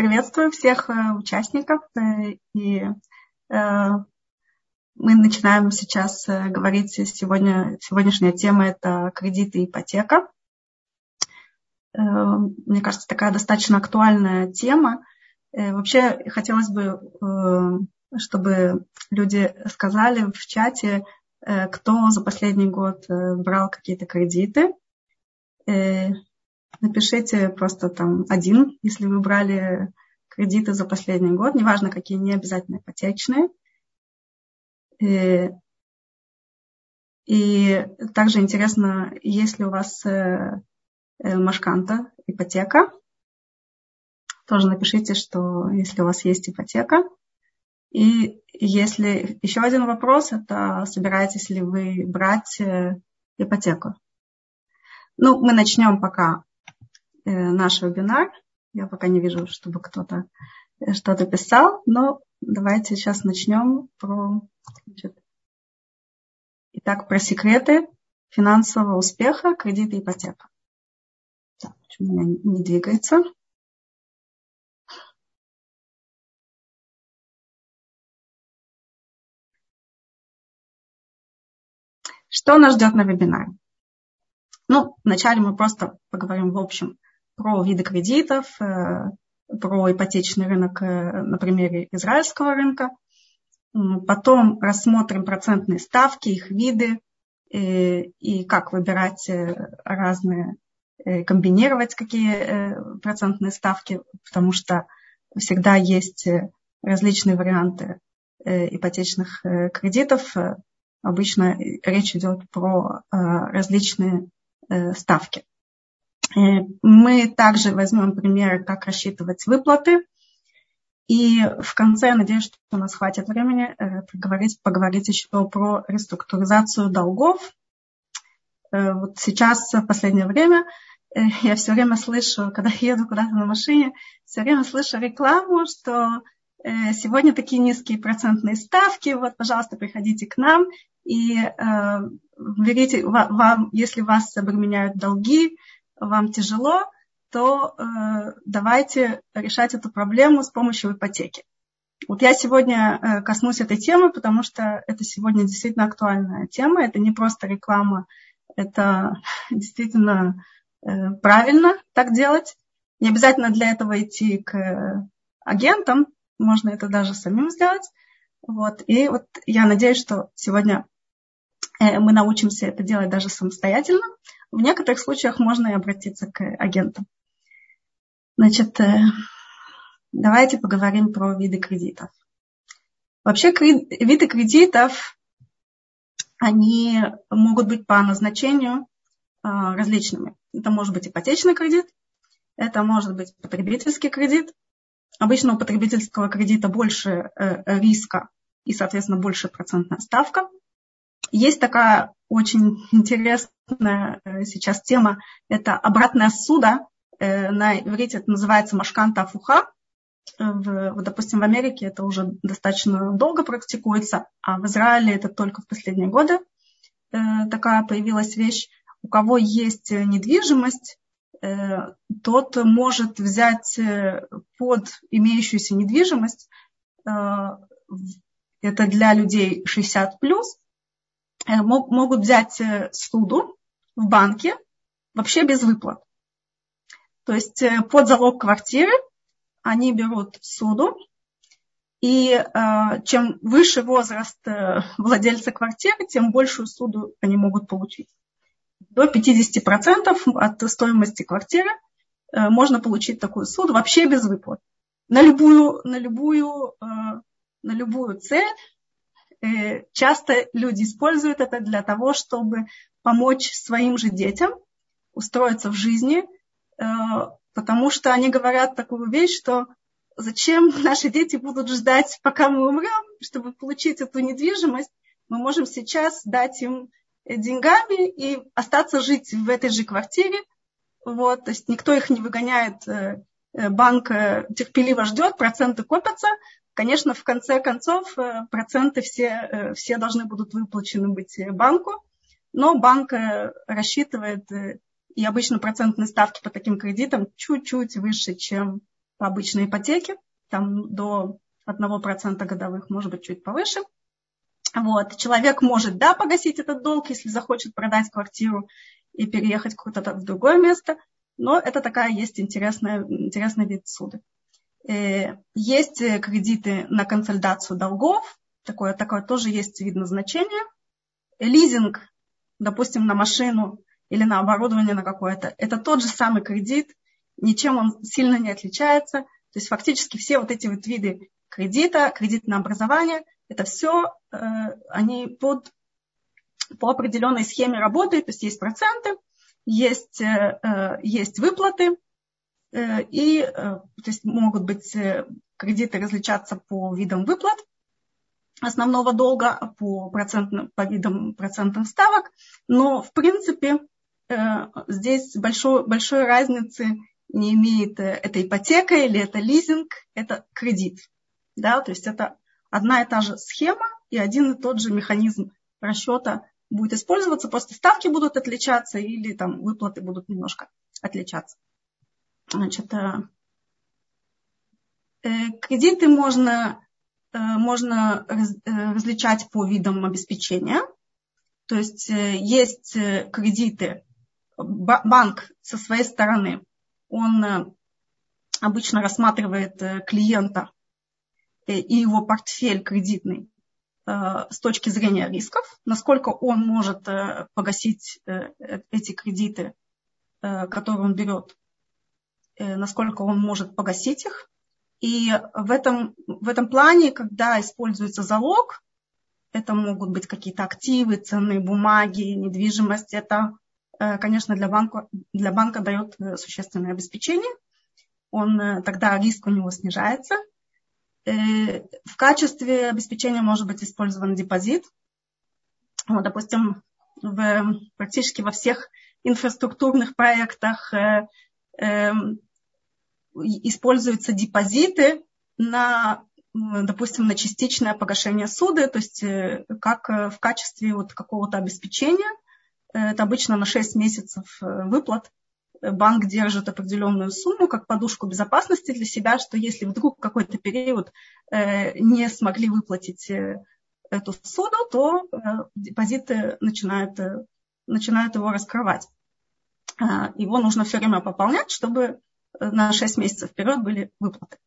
Приветствую всех э, участников. Э, и э, мы начинаем сейчас говорить сегодня. Сегодняшняя тема – это кредиты и ипотека. Мне кажется, такая достаточно актуальная тема. Вообще хотелось бы, чтобы люди сказали в чате, кто за последний год брал какие-то кредиты напишите просто там один, если вы брали кредиты за последний год, неважно какие, не обязательно ипотечные. И, и также интересно, есть ли у вас э, э, машканта, ипотека. Тоже напишите, что если у вас есть ипотека. И если еще один вопрос, это собираетесь ли вы брать э, ипотеку. Ну, мы начнем пока Э, наш вебинар. Я пока не вижу, чтобы кто-то э, что-то писал, но давайте сейчас начнем про... Значит, итак, про секреты финансового успеха, кредита и ипотека. Так, почему у меня не двигается? Что нас ждет на вебинаре? Ну, вначале мы просто поговорим в общем про виды кредитов, э, про ипотечный рынок э, на примере израильского рынка. Потом рассмотрим процентные ставки, их виды э, и как выбирать разные, комбинировать какие процентные ставки, потому что всегда есть различные варианты ипотечных кредитов. Обычно речь идет про различные ставки. Э, мы также возьмем примеры, как рассчитывать выплаты. И в конце, надеюсь, что у нас хватит времени э, поговорить, поговорить еще про реструктуризацию долгов. Э, вот сейчас, в последнее время, я все время слышу, когда еду куда-то на машине, все время слышу рекламу, что сегодня такие низкие процентные ставки, вот, пожалуйста, приходите к нам и берите, вам, если вас обременяют долги, вам тяжело, то э, давайте решать эту проблему с помощью ипотеки. Вот я сегодня э, коснусь этой темы, потому что это сегодня действительно актуальная тема. Это не просто реклама, это действительно э, правильно так делать. Не обязательно для этого идти к агентам, можно это даже самим сделать. Вот. И вот я надеюсь, что сегодня э, мы научимся это делать даже самостоятельно. В некоторых случаях можно и обратиться к агентам. Значит, э, давайте поговорим про виды кредитов. Вообще виды кредитов, они могут быть по назначению а, различными. Это может быть ипотечный кредит, это может быть потребительский кредит. Обычно у потребительского кредита больше э, риска и, соответственно, больше процентная ставка. Есть такая очень интересная э, сейчас тема. Это обратная суда. Э, на иврите это называется машканта фуха. В, допустим, в Америке это уже достаточно долго практикуется, а в Израиле это только в последние годы э, такая появилась вещь. У кого есть недвижимость, тот может взять под имеющуюся недвижимость, это для людей 60 плюс, Э, могут взять э, суду в банке вообще без выплат. То есть э, под залог квартиры они берут суду, и чем выше возраст владельца квартиры, тем большую суду они могут получить. До 50% от стоимости квартиры можно получить такую суду вообще без выплат. На любую, на любую, на любую цель Э, часто люди используют это для того, чтобы помочь своим же детям устроиться в жизни, э, потому что они говорят такую вещь, что зачем наши дети будут ждать, пока мы умрем, чтобы получить эту недвижимость, мы можем сейчас дать им деньгами и остаться жить в этой же квартире. Вот, то есть никто их не выгоняет, э, банк терпеливо ждет, проценты копятся, Конечно, в конце концов э, проценты все, э, все должны будут выплачены быть банку, но банк э, рассчитывает, и обычно процентные ставки по таким кредитам чуть-чуть выше, чем по обычной ипотеке, там до 1% годовых, может быть, чуть повыше. Вот. Человек может, да, погасить этот долг, если захочет продать квартиру и переехать куда-то в другое место, но это такая есть интересная, интересный вид суды. Э, есть кредиты на консолидацию долгов, такое, такое тоже есть вид назначения. Лизинг, допустим, на машину или на оборудование на какое-то, это тот же самый кредит, ничем он сильно не отличается. То есть фактически все вот эти вот виды кредита, кредит на образование, это все, э, они под, по определенной схеме работают, то есть есть проценты, есть, э, э, есть выплаты, и то есть могут быть кредиты различаться по видам выплат основного долга, по, процентным, по видам процентных ставок, но в принципе здесь большой, большой разницы не имеет это ипотека или это лизинг, это кредит. Да, то есть это одна и та же схема и один и тот же механизм расчета будет использоваться, просто ставки будут отличаться или там выплаты будут немножко отличаться. Значит, э, э, кредиты можно, э, можно э, различать по видам обеспечения. То есть э, есть э, кредиты, банк со своей стороны, он э, обычно рассматривает э, клиента Э, и его портфель кредитный э, с точки зрения рисков, насколько он может э, погасить эти кредиты, которые он берет, насколько он может погасить их. И в этом, в этом плане, когда используется залог, это могут быть какие-то активы, ценные бумаги, недвижимость, это, конечно, для банка, для банка дает существенное обеспечение. Он, тогда риск у него снижается – Э, в качестве обеспечения может быть использован депозит. Вот, допустим, в, практически во всех инфраструктурных проектах э, э, используются депозиты на, допустим, на частичное погашение суды, то есть э, как э, в качестве вот какого-то обеспечения. Это обычно на 6 месяцев выплат банк держит определенную сумму как подушку безопасности для себя, что если вдруг какой-то период э, не смогли выплатить э, эту суду, то э, депозиты начинают, начинают его раскрывать. Его нужно все время пополнять, чтобы на 6 месяцев вперед были выплаты.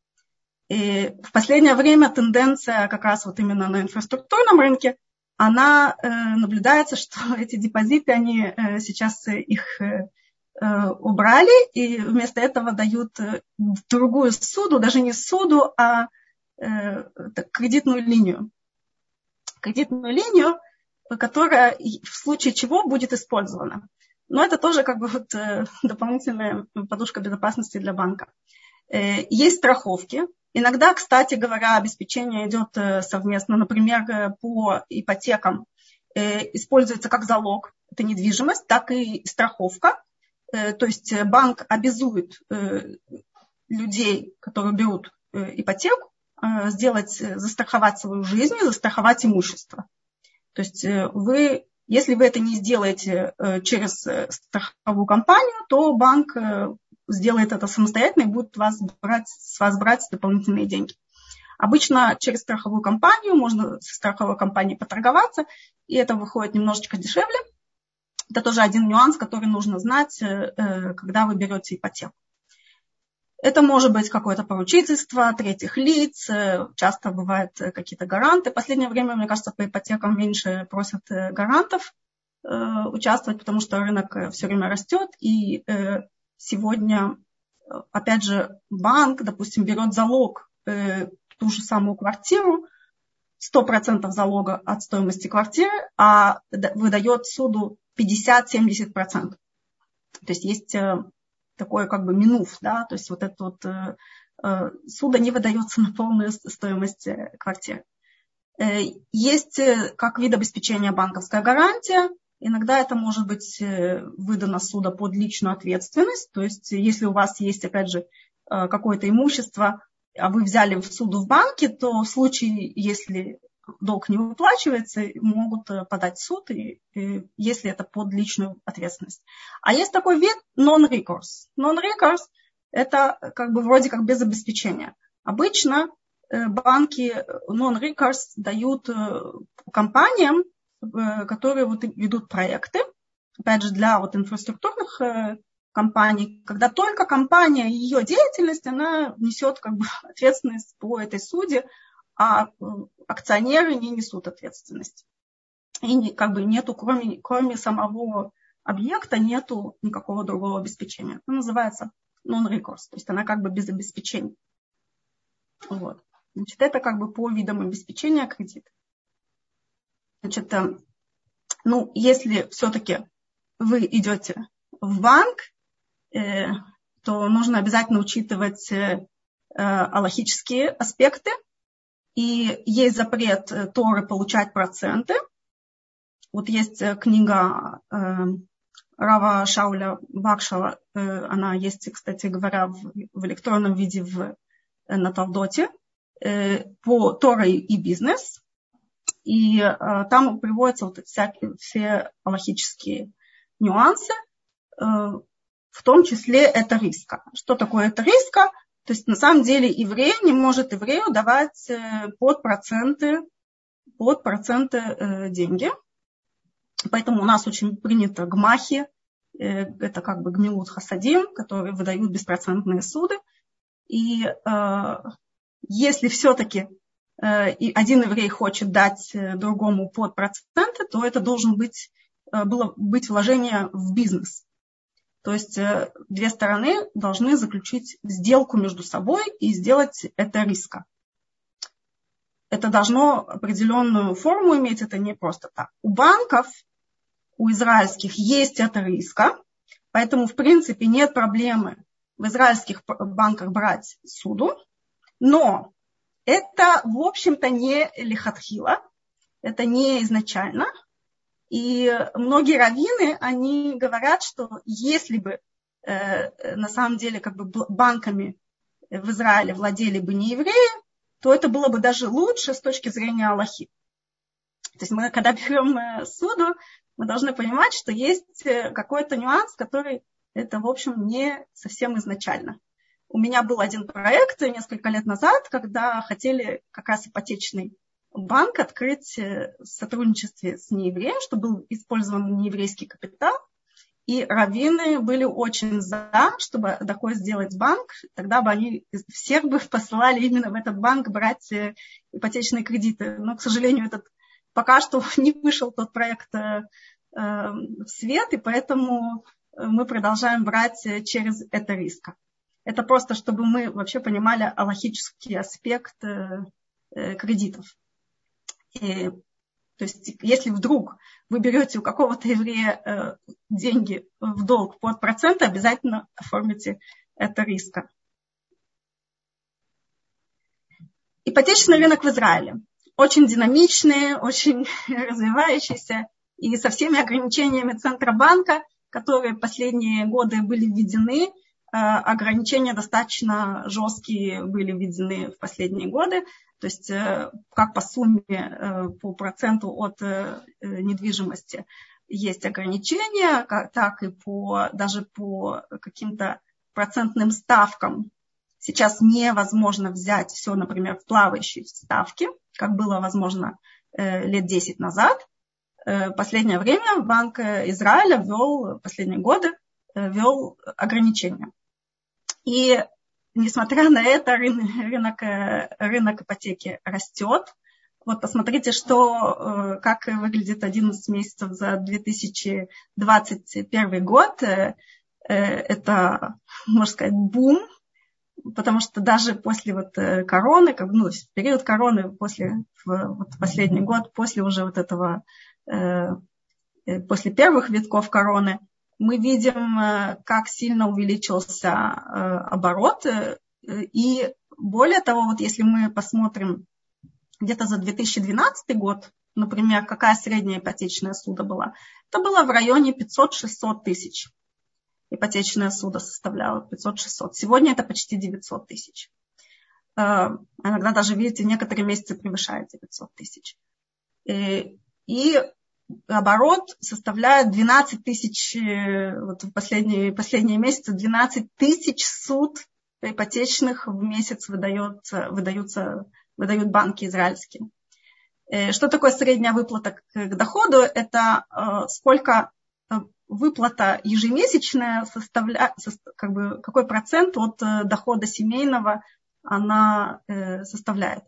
И в последнее время тенденция как раз вот именно на инфраструктурном рынке, она наблюдается, что эти депозиты, они сейчас их Э, убрали и вместо этого дают э, другую суду, даже не суду, а э, кредитную линию. Кредитную линию, которая в случае чего будет использована. Но это тоже как бы вот дополнительная подушка безопасности для банка. Есть страховки. Иногда, кстати говоря, обеспечение идет совместно. Например, по ипотекам используется как залог, это недвижимость, так и страховка. Э, то есть э, банк обязует э, людей, которые берут ипотеку, сделать, застраховать свою жизнь застраховать имущество. То есть вы, если вы это не сделаете через страховую компанию, то банк сделает это самостоятельно и будет вас брать, с вас брать дополнительные деньги. Обычно через страховую компанию можно с страховой компанией поторговаться, и это выходит немножечко дешевле – это тоже один нюанс, который нужно знать, э, э, когда вы берете ипотеку. Это может быть какое-то поручительство третьих лиц, э, часто бывают какие-то гаранты. В последнее время, мне кажется, по ипотекам меньше просят гарантов участвовать, потому что рынок все время растет. И сегодня, опять же, банк, допустим, берет залог ту же самую квартиру, 100% залога от стоимости квартиры, а выдает суду 50-70%. То есть есть э, такое как бы минув, да, то есть вот это вот э, э, суда не выдается на полную стоимость квартиры. Есть как вид обеспечения банковская гарантия. Иногда это может быть выдано суда под личную ответственность. То есть если у вас есть, опять же, какое-то имущество, а вы взяли в суду в банке, то в случае, если долг не выплачивается, могут э, подать в суд, и, и, если это под личную ответственность. А есть такой вид non-recourse. Non-recourse это как бы вроде как без обеспечения. Обычно э, банки non-recourse дают э, компаниям, которые вот ведут проекты, опять же, для вот инфраструктурных компаний, когда только компания, ее деятельность, она несет как бы ответственность по этой суде, а акционеры не несут ответственность. И как бы нету, кроме, кроме самого объекта, нету никакого другого обеспечения. Это называется non-recourse, то есть она как бы без обеспечения. Вот. Значит, это как бы по видам обеспечения кредита. Значит, э, ну, если все-таки вы идете в банк, э, то нужно обязательно учитывать э, аллахические аспекты. И есть запрет Торы получать проценты. Вот есть книга Рава Шауля Бакшала, э, она есть, кстати говоря, в, в электронном виде в, э, на Талдоте, э, по Торы и бизнес. И там приводятся вот всякие, все аллахические нюансы, в том числе это риска. Что такое это риска? То есть на самом деле еврей не может еврею давать под проценты, под проценты деньги – Поэтому у нас очень принято гмахи, э, это как бы гмилут хасадим, которые выдают беспроцентные суды. И э, если все-таки э, один еврей хочет дать э, другому под проценты, то это должен быть, э, было быть вложение в бизнес. То есть э, две стороны должны заключить сделку между собой и сделать это риска. Это должно определенную форму иметь, это не просто так. У банков у израильских есть это риска, поэтому, в принципе, нет проблемы в израильских банках брать суду, но это, в общем-то, не лихатхила, это не изначально. И многие раввины, они говорят, что если бы э, на самом деле как бы банками в Израиле владели бы не евреи, то это было бы даже лучше с точки зрения Аллахи. То есть мы, когда берем э, суду, мы должны понимать, что есть э, какой-то нюанс, который это, в общем, не совсем изначально. У меня был один проект несколько лет назад, когда хотели как раз ипотечный банк открыть э, в сотрудничестве с неевреем, чтобы был использован нееврейский капитал. И раввины были очень за, чтобы такое сделать банк. Тогда бы они всех бы посылали именно в этот банк брать э, ипотечные кредиты. Но, к сожалению, этот пока что не вышел тот проект э, э, в свет, и поэтому мы продолжаем брать через это риска. Это просто, чтобы мы вообще понимали аллахический аспект кредитов. И, то есть, если вдруг вы берете у какого-то еврея деньги в долг под процент, обязательно оформите это риска. Ипотечный рынок в Израиле очень динамичные, очень развивающиеся и со всеми ограничениями Центробанка, которые последние годы были введены, э, ограничения достаточно жесткие были введены в последние годы, то есть э, как по сумме, э, по проценту от недвижимости есть ограничения, так и по, даже по каким-то процентным ставкам Сейчас невозможно взять все, например, в плавающей ставке, как было возможно э, лет 10 назад. Э, последнее время Банк Израиля ввел, последние годы, э, ввел ограничения. И несмотря на это, рынок, рынок, рынок ипотеки растет. Вот посмотрите, что, как выглядит 11 месяцев за 2021 год. Это, можно сказать, бум потому что даже после вот э, короны, как, ну, период короны, после, вот последний год, после уже вот этого, э, э, после первых витков короны, мы видим, как сильно увеличился оборот. И более того, вот если мы посмотрим где-то за 2012 год, например, какая средняя ипотечная суда была, это было в районе 500-600 тысяч ипотечное судо составляло 500-600. Сегодня это почти 900 тысяч. Э, иногда даже, видите, некоторые месяцы превышает 900 тысяч. И оборот составляет 12 тысяч, э, вот в последние, последние месяцы 12 тысяч суд ипотечных в месяц выдается, выдаются, выдают банки израильские. Э, что такое средняя выплата к доходу? Это э, сколько выплата ежемесячная составляет, как бы, какой процент от дохода семейного она составляет.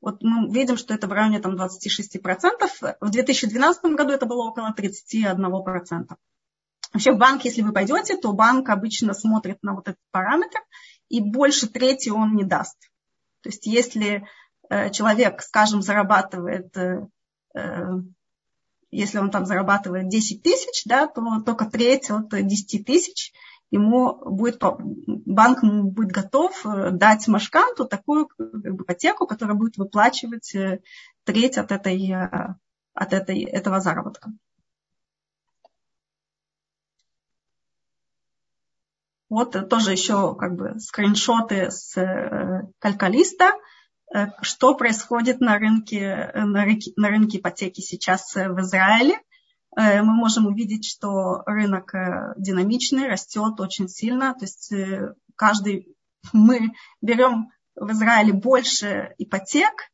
Вот мы видим, что это в районе там, 26%. В 2012 году это было около 31%. Вообще в банк, если вы пойдете, то банк обычно смотрит на вот этот параметр, и больше трети он не даст. То есть если э, человек, скажем, зарабатывает, э, э, если он там зарабатывает 10 тысяч, да, то только треть от 10 тысяч – ему будет, банк будет готов э, дать Машканту такую ипотеку, которая будет выплачивать э, треть от, этой, э, от этой, этого заработка. Вот тоже еще как бы скриншоты с калькалиста, что происходит на рынке, на рынке, на рынке ипотеки сейчас в Израиле. Э, мы можем увидеть, что рынок э, динамичный, растет очень сильно. То есть э, каждый, мы берем в Израиле больше ипотек,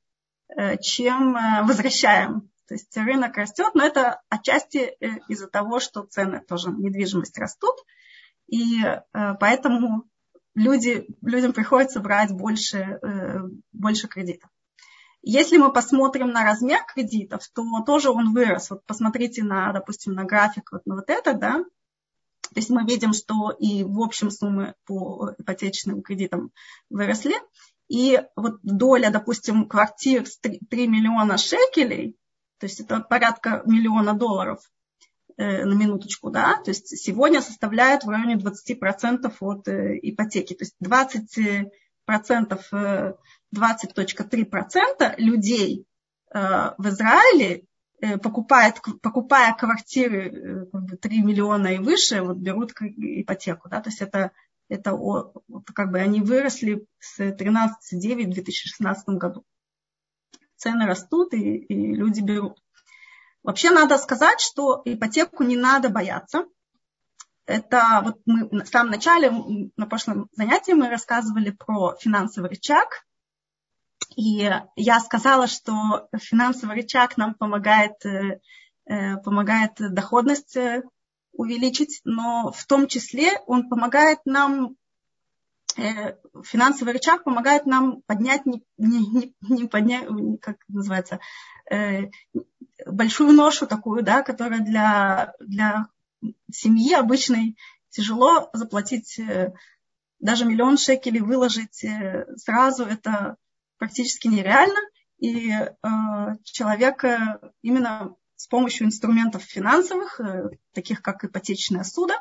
чем возвращаем. То есть рынок растет, но это отчасти из-за того, что цены тоже недвижимость растут. И поэтому люди, людям приходится брать больше, больше кредитов. Если мы посмотрим на размер кредитов, то тоже он вырос. Вот посмотрите на, допустим, на график вот на вот это, да. То есть мы видим, что и в общем суммы по ипотечным кредитам выросли. И вот доля, допустим, квартир 3, 3 миллиона шекелей, то есть это порядка миллиона долларов э, на минуточку, да, то есть сегодня составляет в районе 20% от э, ипотеки. То есть 20% э, 20.3% людей э, в Израиле э, покупает, покупая квартиры э, 3 миллиона и выше, вот берут ипотеку. Да? То есть это, это как бы они выросли с 13,9 в 2016 году. Цены растут и, и люди берут. Вообще надо сказать, что ипотеку не надо бояться. Это вот мы в самом начале, на прошлом занятии мы рассказывали про финансовый рычаг, и я сказала, что финансовый рычаг нам помогает, э, э, помогает доходность э, увеличить, но в том числе он помогает нам, финансовый рычаг помогает нам поднять, не, не, не поднять, как называется, большую ношу такую, да, которая для, для семьи обычной тяжело заплатить даже миллион шекелей выложить сразу, это практически нереально, и э, человек э, именно с помощью инструментов финансовых, э, таких как ипотечное судо,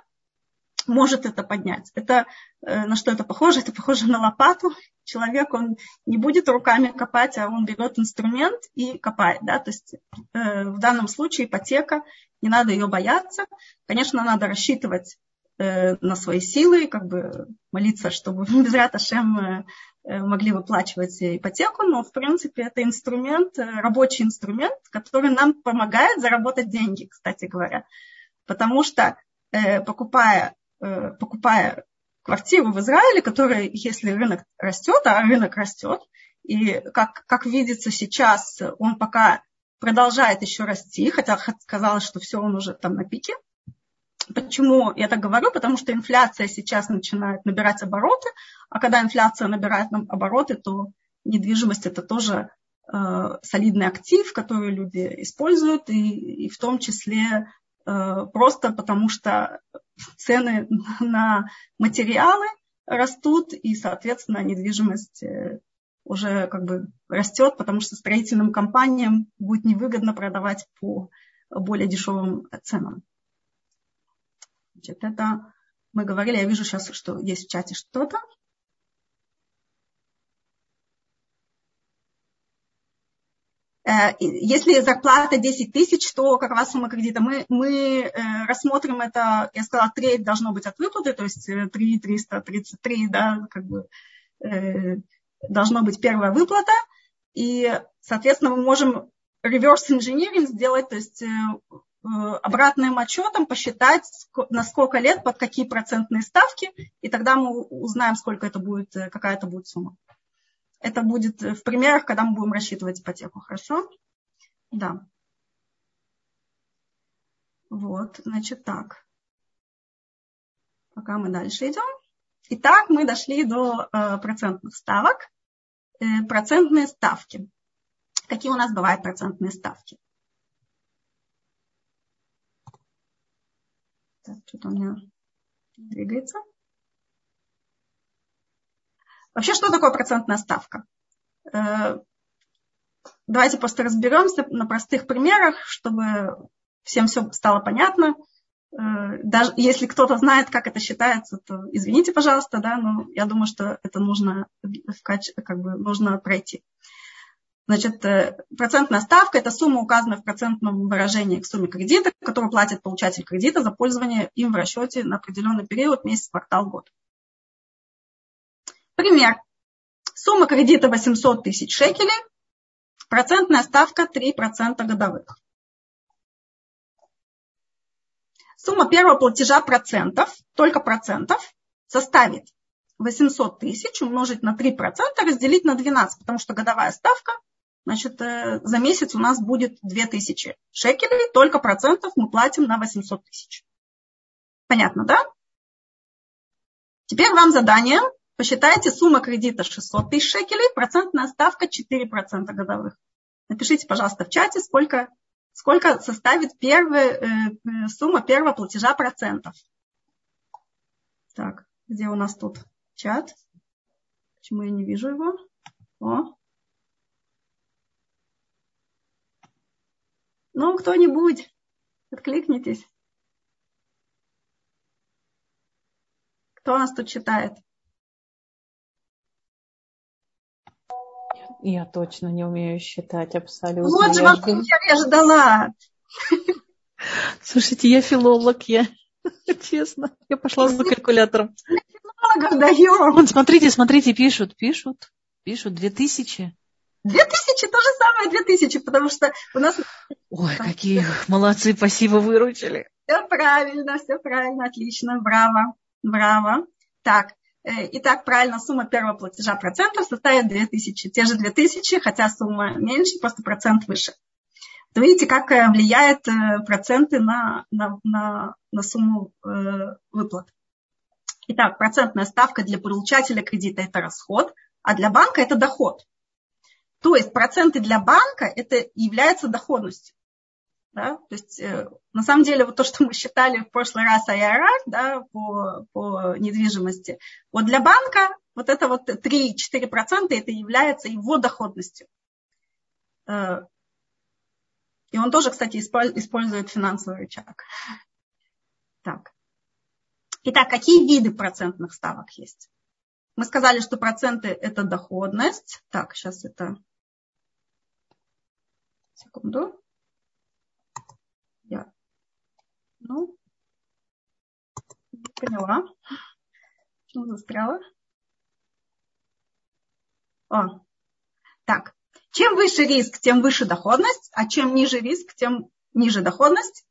может это поднять. Это, э, на что это похоже? Это похоже на лопату. Человек, он не будет руками копать, а он берет инструмент и копает. Да? То есть э, в данном случае ипотека, не надо ее бояться. Конечно, надо рассчитывать э, на свои силы, как бы молиться, чтобы без Ашем Э, могли выплачивать ипотеку, но в принципе это инструмент, э, рабочий инструмент, который нам помогает заработать деньги, кстати говоря. Потому что э, покупая, покупая квартиру в Израиле, которая, если рынок растет, а рынок растет, и как, как видится сейчас, он пока продолжает еще расти, хотя казалось, что все, он уже там на пике, Почему я так говорю? Потому что инфляция сейчас начинает набирать обороты, а когда инфляция набирает обороты, то недвижимость это тоже э, солидный актив, который люди используют, и, и в том числе э, просто потому что цены на материалы растут, и, соответственно, недвижимость э, уже как бы растет, потому что строительным компаниям будет невыгодно продавать по более дешевым ценам. Значит, это мы говорили, я вижу сейчас, что есть в чате что-то. Э, если зарплата 10 тысяч, то какова сумма кредита? Мы, мы э, рассмотрим это, я сказала, треть должно быть от выплаты, то есть 3 333, да, как бы э, должно быть первая выплата. И, соответственно, мы можем reverse engineering сделать, то есть обратным отчетом посчитать, на сколько лет, под какие процентные ставки, и тогда мы узнаем, сколько это будет, какая это будет сумма. Это будет в примерах, когда мы будем рассчитывать ипотеку, хорошо? Да. Вот, значит так. Пока мы дальше идем. Итак, мы дошли до э, процентных ставок. Э, процентные ставки. Какие у нас бывают процентные ставки? Так, что-то у меня двигается. Вообще, что такое процентная ставка? Э, давайте просто разберемся на простых примерах, чтобы всем все стало понятно. Э, даже если кто-то знает, как это считается, то извините, пожалуйста, да, но я думаю, что это нужно, как бы, нужно пройти. Значит, э, процентная ставка – это сумма, указанная в процентном выражении к сумме кредита, которую платит получатель кредита за пользование им в расчете на определенный период, месяц, квартал, год. Пример. Сумма кредита 800 тысяч шекелей, процентная ставка 3% годовых. Сумма первого платежа процентов, только процентов, составит 800 тысяч умножить на 3% разделить на 12, потому что годовая ставка, значит, э, за месяц у нас будет 2000 шекелей, только процентов мы платим на 800 тысяч. Понятно, да? Теперь вам задание. Посчитайте сумма кредита 600 тысяч шекелей, процентная ставка 4% годовых. Напишите, пожалуйста, в чате, сколько сколько составит первая, э, э, сумма первого платежа процентов. Так, где у нас тут чат? Почему я не вижу его? О. Ну, кто-нибудь, откликнитесь. Кто нас тут читает? Я точно не умею считать абсолютно. Вот же я, жду... я ждала. Слушайте, я филолог, я честно, я пошла за калькулятором. Филологов даем. Вот смотрите, смотрите, пишут, пишут, пишут, две тысячи. Две тысячи, то же самое две тысячи, потому что у нас... Ой, какие молодцы, спасибо, выручили. Все правильно, все правильно, отлично, браво, браво. Так, итак, правильно, сумма первого платежа процентов составит 2000. Те же 2000, хотя сумма меньше, просто процент выше. То видите, как э, влияют э, проценты на, на, на, на сумму выплат. Итак, процентная ставка для получателя кредита – это расход, а для банка – это доход. То есть проценты для банка – это является доходностью. Да? То есть, э, на самом деле, вот то, что мы считали в прошлый раз IRR да, по, по недвижимости, вот для банка вот это вот 3-4% это является его доходностью. Э, и он тоже, кстати, использует финансовый рычаг. Так. Итак, какие виды процентных ставок есть? Мы сказали, что проценты – это доходность. Так, сейчас это... Секунду. Я. Ну, не поняла. Почему застряла? О, так. Чем выше риск, тем выше доходность, а чем ниже риск, тем ниже доходность.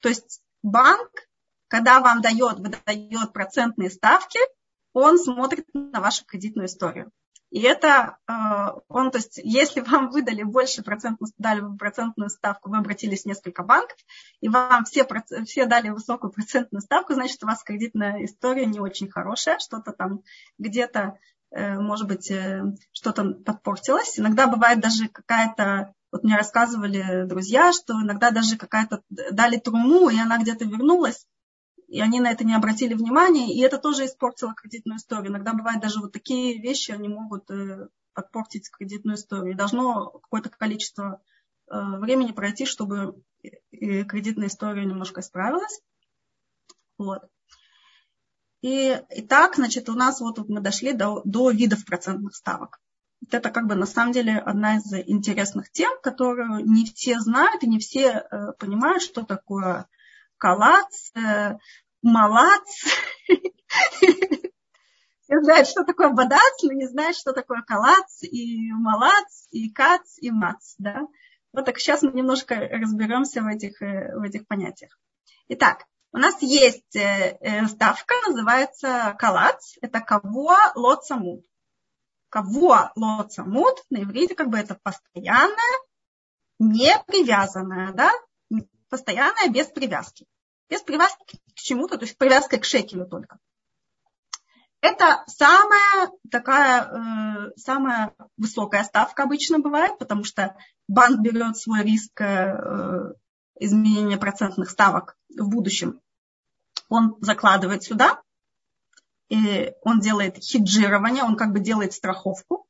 То есть банк, когда вам дает, выдает процентные ставки, он смотрит на вашу кредитную историю. И это, э, он, то есть, если вам выдали больше процентную, дали процентную ставку, вы обратились в несколько банков, и вам все, все дали высокую процентную ставку, значит, у вас кредитная история не очень хорошая, что-то там где-то, э, может быть, э, что-то подпортилось. Иногда бывает даже какая-то, вот мне рассказывали друзья, что иногда даже какая-то дали труму, и она где-то вернулась, и они на это не обратили внимания, и это тоже испортило кредитную историю. Иногда бывает даже вот такие вещи, они могут э, подпортить кредитную историю. И должно какое-то количество э, времени пройти, чтобы кредитная история немножко исправилась. Вот. И, и так, значит, у нас вот мы дошли до, до видов процентных ставок. Вот это как бы на самом деле одна из интересных тем, которую не все знают и не все э, понимают, что такое калац, э, малац. Все знают, что такое бадац, но не знают, что такое калац, и малац, и кац, и мац. Да? Вот так сейчас мы немножко разберемся в этих, э, в этих понятиях. Итак, у нас есть э, э, ставка, называется калац. Это кавуа лоцамут. Кавуа лоцамут на иврите как бы это постоянное, не привязанное, да? Постоянное без привязки. Без привязки к чему-то, то есть привязка к шекелю только. Это самая такая, э, самая высокая ставка обычно бывает, потому что банк берет свой риск э, изменения процентных ставок в будущем. Он закладывает сюда, и он делает хеджирование, он как бы делает страховку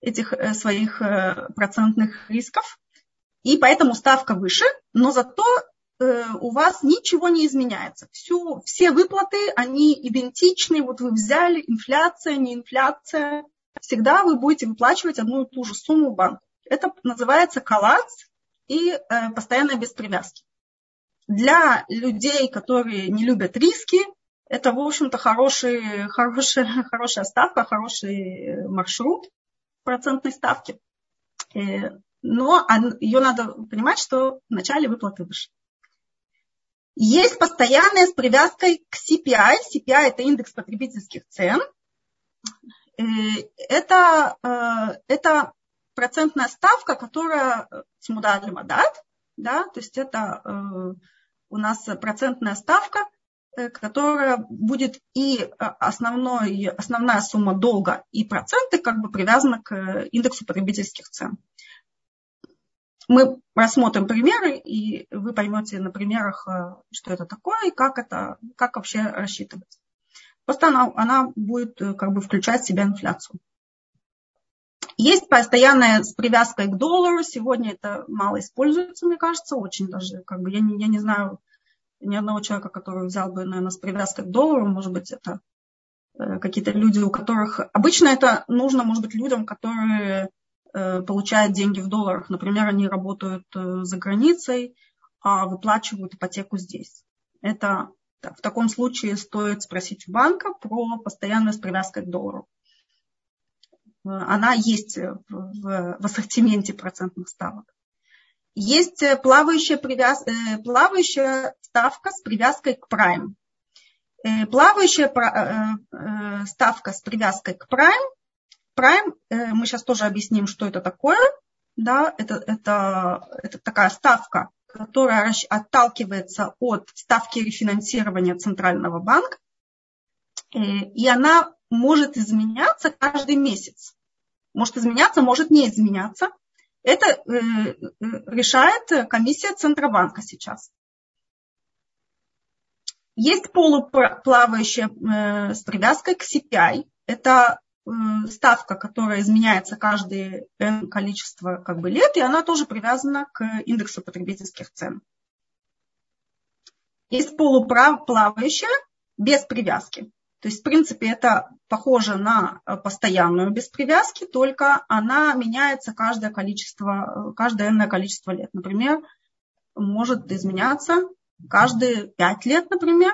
этих э, своих э, процентных рисков. И поэтому ставка выше, но зато Э, у вас ничего не изменяется. Все, все выплаты, они идентичны. Вот вы взяли инфляция, не инфляция. Всегда вы будете выплачивать одну и ту же сумму банку. Это называется коллапс и э, постоянная без привязки. Для людей, которые не любят риски, это, в общем-то, хороший, хорошая, хорошая ставка, хороший маршрут процентной ставки. Но ее надо понимать, что в начале выплаты выше. Есть постоянная с привязкой к CPI. CPI – это индекс потребительских цен. Э, это, э, это процентная ставка, которая смуда мадат, да, то есть это э, у нас процентная ставка, которая будет и основной, основная сумма долга, и проценты как бы привязаны к индексу потребительских цен. Мы рассмотрим примеры, и вы поймете на примерах, э, что это такое и как это, как вообще рассчитывать. Просто она, она будет э, как бы включать в себя инфляцию. Есть постоянная с привязкой к доллару. Сегодня это мало используется, мне кажется, очень даже. Как бы я, не, я не знаю ни одного человека, который взял бы, наверное, с привязкой к доллару. Может быть, это э, какие-то люди, у которых... Обычно это нужно, может быть, людям, которые получают деньги в долларах. Например, они работают э, за границей, а выплачивают ипотеку здесь. Это в таком случае стоит спросить у банка про постоянную с привязкой к доллару. Э, она есть в, в, ассортименте процентных ставок. Есть плавающая, привяз... плавающая ставка с привязкой к прайм. Плавающая ставка с привязкой к прайм Prime, э, мы сейчас тоже объясним, что это такое. Да, это, это, это такая ставка, которая отталкивается от ставки рефинансирования Центрального банка. Э, и она может изменяться каждый месяц. Может изменяться, может не изменяться. Это э, решает комиссия Центробанка сейчас. Есть полуплавающая с привязкой к CPI. Это ставка, которая изменяется каждое количество как бы, лет, и она тоже привязана к индексу потребительских цен. Есть полуплавающая без привязки. То есть, в принципе, это похоже на постоянную без привязки, только она меняется каждое количество, каждое энное количество лет. Например, может изменяться каждые пять лет, например.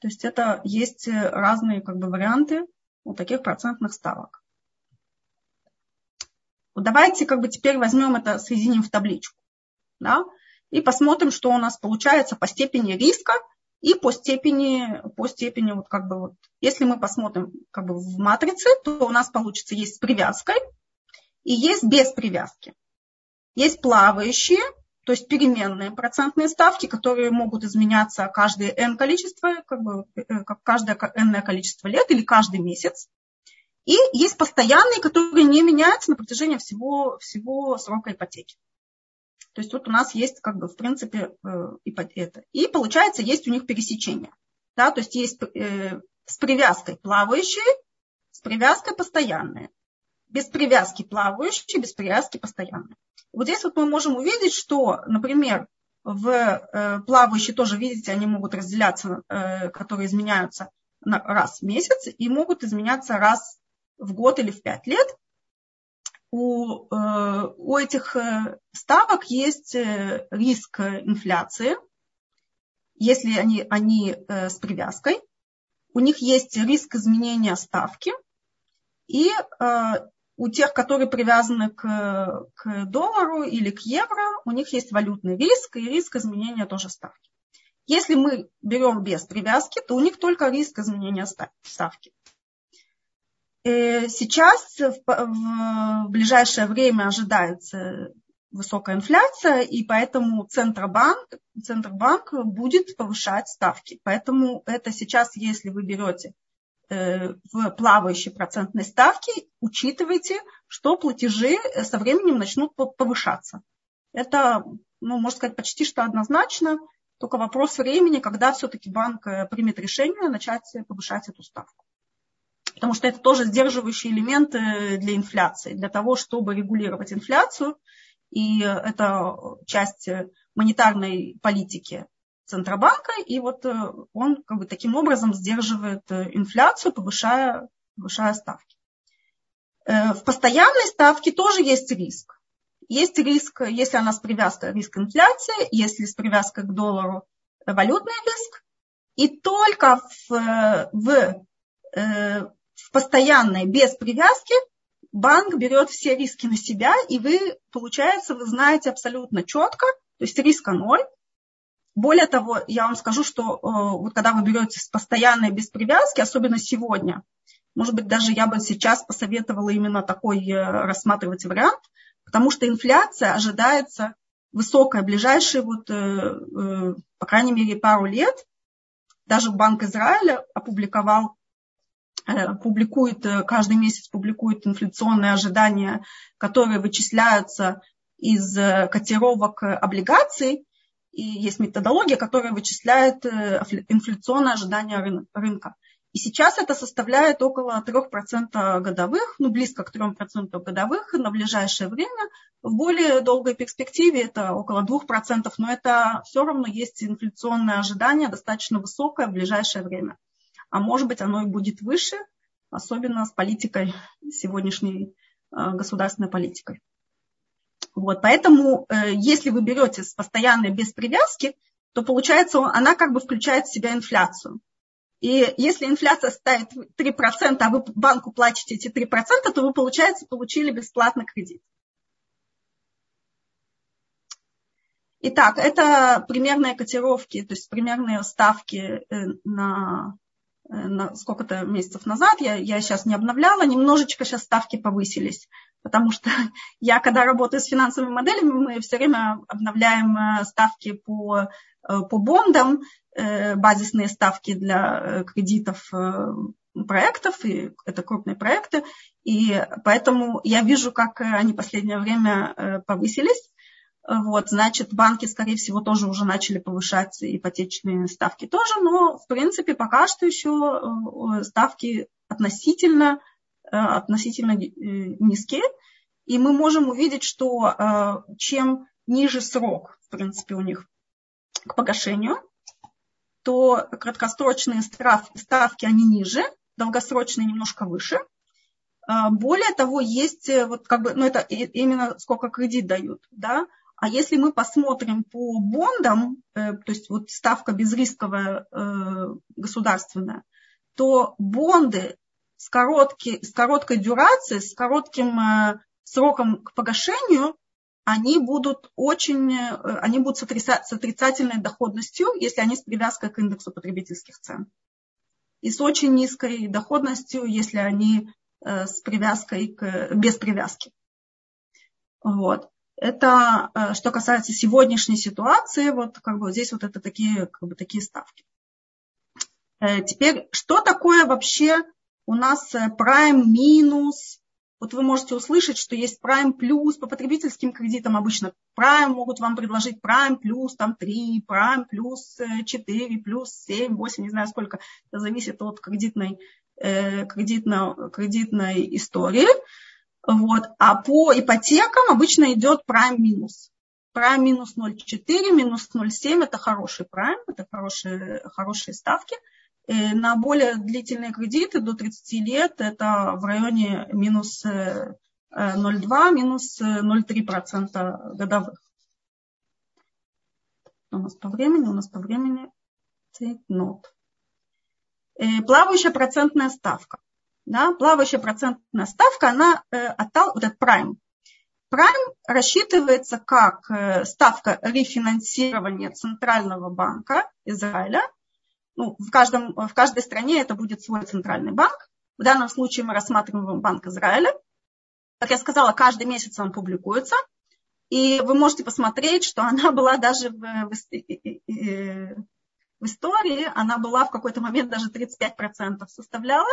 То есть это есть разные как бы, варианты у таких процентных ставок. Давайте как бы теперь возьмем это, соединим в табличку. Да, и посмотрим, что у нас получается по степени риска и по степени, по степени вот как бы вот, если мы посмотрим как бы в матрице, то у нас получится есть с привязкой и есть без привязки. Есть плавающие, то есть переменные процентные ставки, которые могут изменяться каждое n количество, как бы, э, как каждое n количество лет или каждый месяц. И есть постоянные, которые не меняются на протяжении всего, всего срока ипотеки. То есть вот у нас есть, как бы, в принципе, э, это. И получается, есть у них пересечение. Да, то есть есть э, с привязкой плавающие, с привязкой постоянные. Без привязки плавающие, без привязки постоянные. Вот здесь вот мы можем увидеть, что, например, в э, плавающие тоже, видите, они могут разделяться, э, которые изменяются раз в месяц и могут изменяться раз в год или в пять лет. У, э, у этих ставок есть риск инфляции, если они, они с привязкой. У них есть риск изменения ставки. И у тех, которые привязаны к, к доллару или к евро, у них есть валютный риск и риск изменения тоже ставки. Если мы берем без привязки, то у них только риск изменения ставки. Э, сейчас в ближайшее время ожидается высокая инфляция, и поэтому Центробанк, Центробанк будет повышать ставки. Поэтому это сейчас, если вы берете в плавающей процентной ставке, учитывайте, что платежи со временем начнут повышаться. Это, ну, можно сказать, почти что однозначно, только вопрос времени, когда все-таки банк э, примет решение начать повышать эту ставку. Потому что это тоже сдерживающий элемент э, для инфляции. Для того, чтобы регулировать инфляцию, и это часть монетарной политики Центробанка, и вот э, он как бы таким образом сдерживает э, инфляцию, повышая, повышая ставки. Э, в постоянной ставке тоже есть риск. Есть риск, если она с привязкой, риск инфляции, если с привязкой к доллару валютный риск. И только в, в, в постоянной, без привязки, банк берет все риски на себя, и вы, получается, вы знаете абсолютно четко, то есть риска ноль. Более того, я вам скажу, что э, вот когда вы берете с постоянной без привязки, особенно сегодня, может быть, даже я бы сейчас посоветовала именно такой э, рассматривать вариант, потому что инфляция ожидается высокая, ближайшие вот, э, по крайней мере, пару лет. Даже Банк Израиля опубликовал публикует, каждый месяц публикует инфляционные ожидания, которые вычисляются из котировок облигаций. И есть методология, которая вычисляет инфляционные ожидания рынка. И сейчас это составляет около 3% годовых, ну близко к 3% годовых на ближайшее время. В более долгой перспективе это около 2%, но это все равно есть инфляционное ожидание достаточно высокое в ближайшее время а может быть оно и будет выше, особенно с политикой сегодняшней э, государственной политикой. Вот, поэтому, э, если вы берете с постоянной без привязки, то получается, она как бы включает в себя инфляцию. И если инфляция ставит 3%, а вы банку платите эти 3%, то вы, получается, получили бесплатный кредит. Итак, это примерные котировки, то есть примерные ставки э, на Э, сколько-то месяцев назад, я, я сейчас не обновляла, немножечко сейчас ставки повысились, потому что я, когда работаю с финансовыми моделями, мы все время обновляем э, ставки по, э, по бондам, базисные ставки для кредитов проектов, и это крупные проекты, и поэтому я вижу, как они в последнее время повысились. Вот, значит, банки, скорее всего, тоже уже начали повышать ипотечные ставки тоже, но, в принципе, пока что еще э, ставки относительно, э, относительно э, низкие. И мы можем увидеть, что чем ниже срок, в принципе, у них к погашению, то краткосрочные ставки, они ниже, долгосрочные немножко выше. Более того, есть вот как бы, ну это именно сколько кредит дают, да, а если мы посмотрим по бондам, э, то есть вот ставка безрисковая э, государственная, то бонды с, коротки, с короткой дюрацией, с коротким э, сроком к погашению, они будут очень, они будут с, отрицательной доходностью, если они с привязкой к индексу потребительских цен. И с очень низкой доходностью, если они с привязкой к, без привязки. Вот. Это э, что касается сегодняшней ситуации, вот как бы здесь вот это такие, как бы такие ставки. Э, теперь, что такое вообще у нас э, prime минус? Вот вы можете услышать, что есть prime плюс по потребительским кредитам обычно. Prime могут вам предложить prime плюс там 3, prime плюс 4, плюс 7, 8, не знаю сколько. Это зависит от кредитной, кредитной, кредитной истории. Вот. А по ипотекам обычно идет прайм минус. Прайм минус 0,4, минус 0,7 это хороший прайм, это хорошие, хорошие ставки. Э, на более длительные кредиты до 30 лет это в районе минус 0,2, э, минус 0,3% годовых. У нас по времени, у нас по времени нот. Э, плавающая процентная ставка. да, плавающая процентная ставка, она э, оттал, вот этот прайм. Прайм рассчитывается как э, ставка рефинансирования Центрального банка Израиля. Ну, в, каждом, в каждой стране это будет свой центральный банк. В данном случае мы рассматриваем Банк Израиля. Как я сказала, каждый месяц он публикуется. И вы можете посмотреть, что она была даже в, в, в истории, она была в какой-то момент даже 35% составляла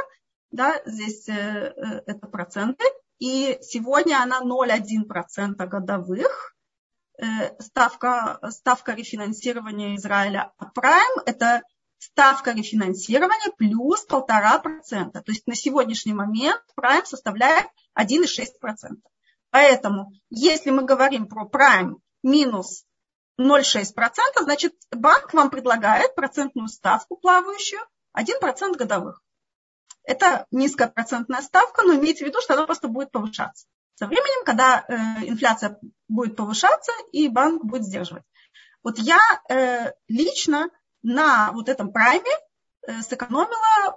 да, здесь э, э, это проценты, и сегодня она 0,1% годовых, э, ставка, ставка рефинансирования Израиля. А это ставка рефинансирования плюс 1,5%. То есть на сегодняшний момент Prime составляет 1,6%. Поэтому, если мы говорим про Prime минус 0,6%, значит, банк вам предлагает процентную ставку плавающую 1% годовых. Это низкая процентная ставка, но имейте в виду, что она просто будет повышаться. Со временем, когда э, инфляция будет повышаться, и банк будет сдерживать. Вот я э, лично на вот этом прайме э, сэкономила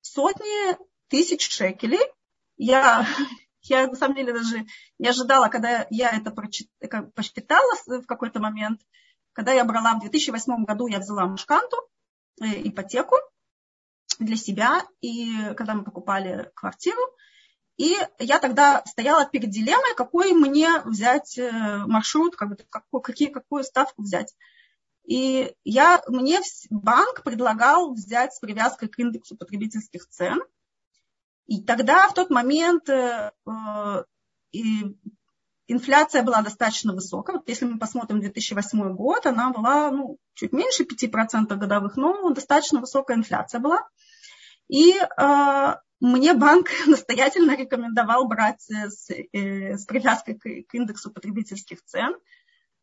сотни тысяч шекелей. Я, я на самом деле даже не ожидала, когда я это посчитала в какой-то момент. Когда я брала в 2008 году, я взяла мушканту, э, ипотеку, для себя, и когда мы покупали квартиру, и я тогда стояла перед дилеммой, какой мне взять э, маршрут, как какую, какие, какую ставку взять. И я, мне банк предлагал взять с привязкой к индексу потребительских цен. И тогда в тот момент э, э и инфляция была достаточно высокая. Вот если мы посмотрим 2008 год, она была ну, чуть меньше 5% годовых, но достаточно высокая инфляция была. И э, мне банк настоятельно рекомендовал брать э, с, э, с привязкой к, к индексу потребительских цен.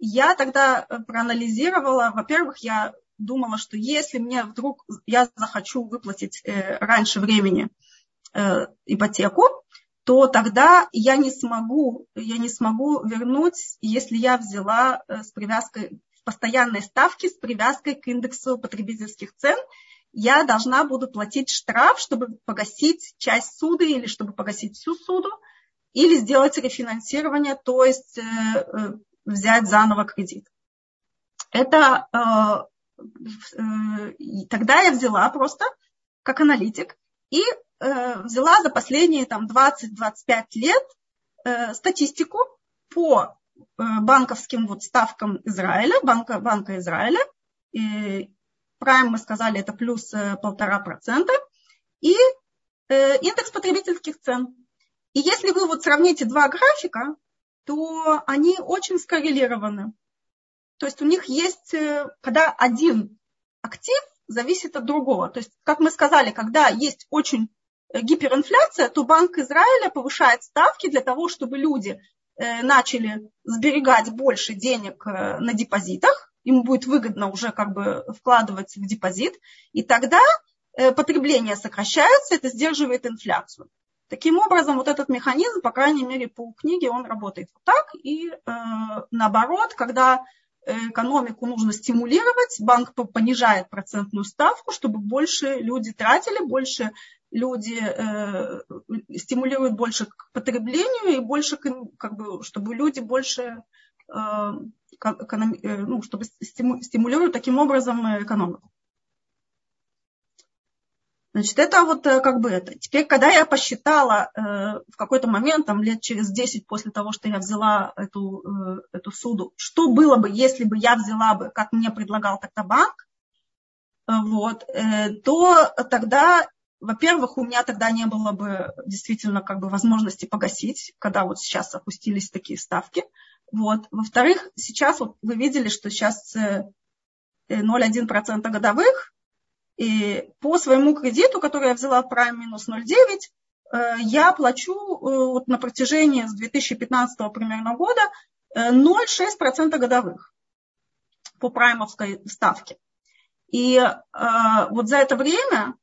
Я тогда проанализировала, во-первых, я думала, что если мне вдруг я захочу выплатить э, раньше времени э, ипотеку, то тогда я не смогу, я не смогу вернуть, если я взяла э, с привязкой постоянной ставке с привязкой к индексу потребительских цен, я должна буду платить штраф, чтобы погасить часть суды или чтобы погасить всю суду, или сделать рефинансирование, то есть э, э, взять заново кредит. Это э, э, тогда я взяла просто как аналитик и э, взяла за последние там, 20-25 лет статистику по банковским вот ставкам Израиля, банка, банка Израиля, и Prime мы сказали, это плюс полтора процента. И индекс потребительских цен. И если вы вот сравните два графика, то они очень скоррелированы. То есть у них есть, э, когда один актив зависит от другого. То есть, как мы сказали, когда есть очень гиперинфляция, то Банк Израиля повышает ставки для того, чтобы люди начали сберегать больше денег на депозитах, ему будет выгодно уже как бы вкладывать в депозит, и тогда э, потребление сокращается, это сдерживает инфляцию. Таким образом, вот этот механизм, по крайней мере, по книге, он работает вот так. И э, наоборот, когда экономику нужно стимулировать, банк понижает процентную ставку, чтобы больше люди тратили, больше люди э, стимулируют больше к потреблению и больше, как бы, чтобы люди больше э, Э, ну, чтобы стимулировать таким образом э, экономику. Значит, это вот э, как бы это. Теперь, когда я посчитала э, в какой-то момент, там лет через 10 после того, что я взяла эту, э, эту суду, что было бы, если бы я взяла бы, как мне предлагал тогда банк, э, вот, э, то тогда, во-первых, у меня тогда не было бы действительно как бы возможности погасить, когда вот сейчас опустились такие ставки. Вот. Во-вторых, сейчас вот вы видели, что сейчас 0,1% э, годовых, и по своему кредиту, который я взяла в Prime минус 0,9, э, я плачу э, вот на протяжении с 2015 примерно года 0,6% годовых по праймовской ставке. И вот за это время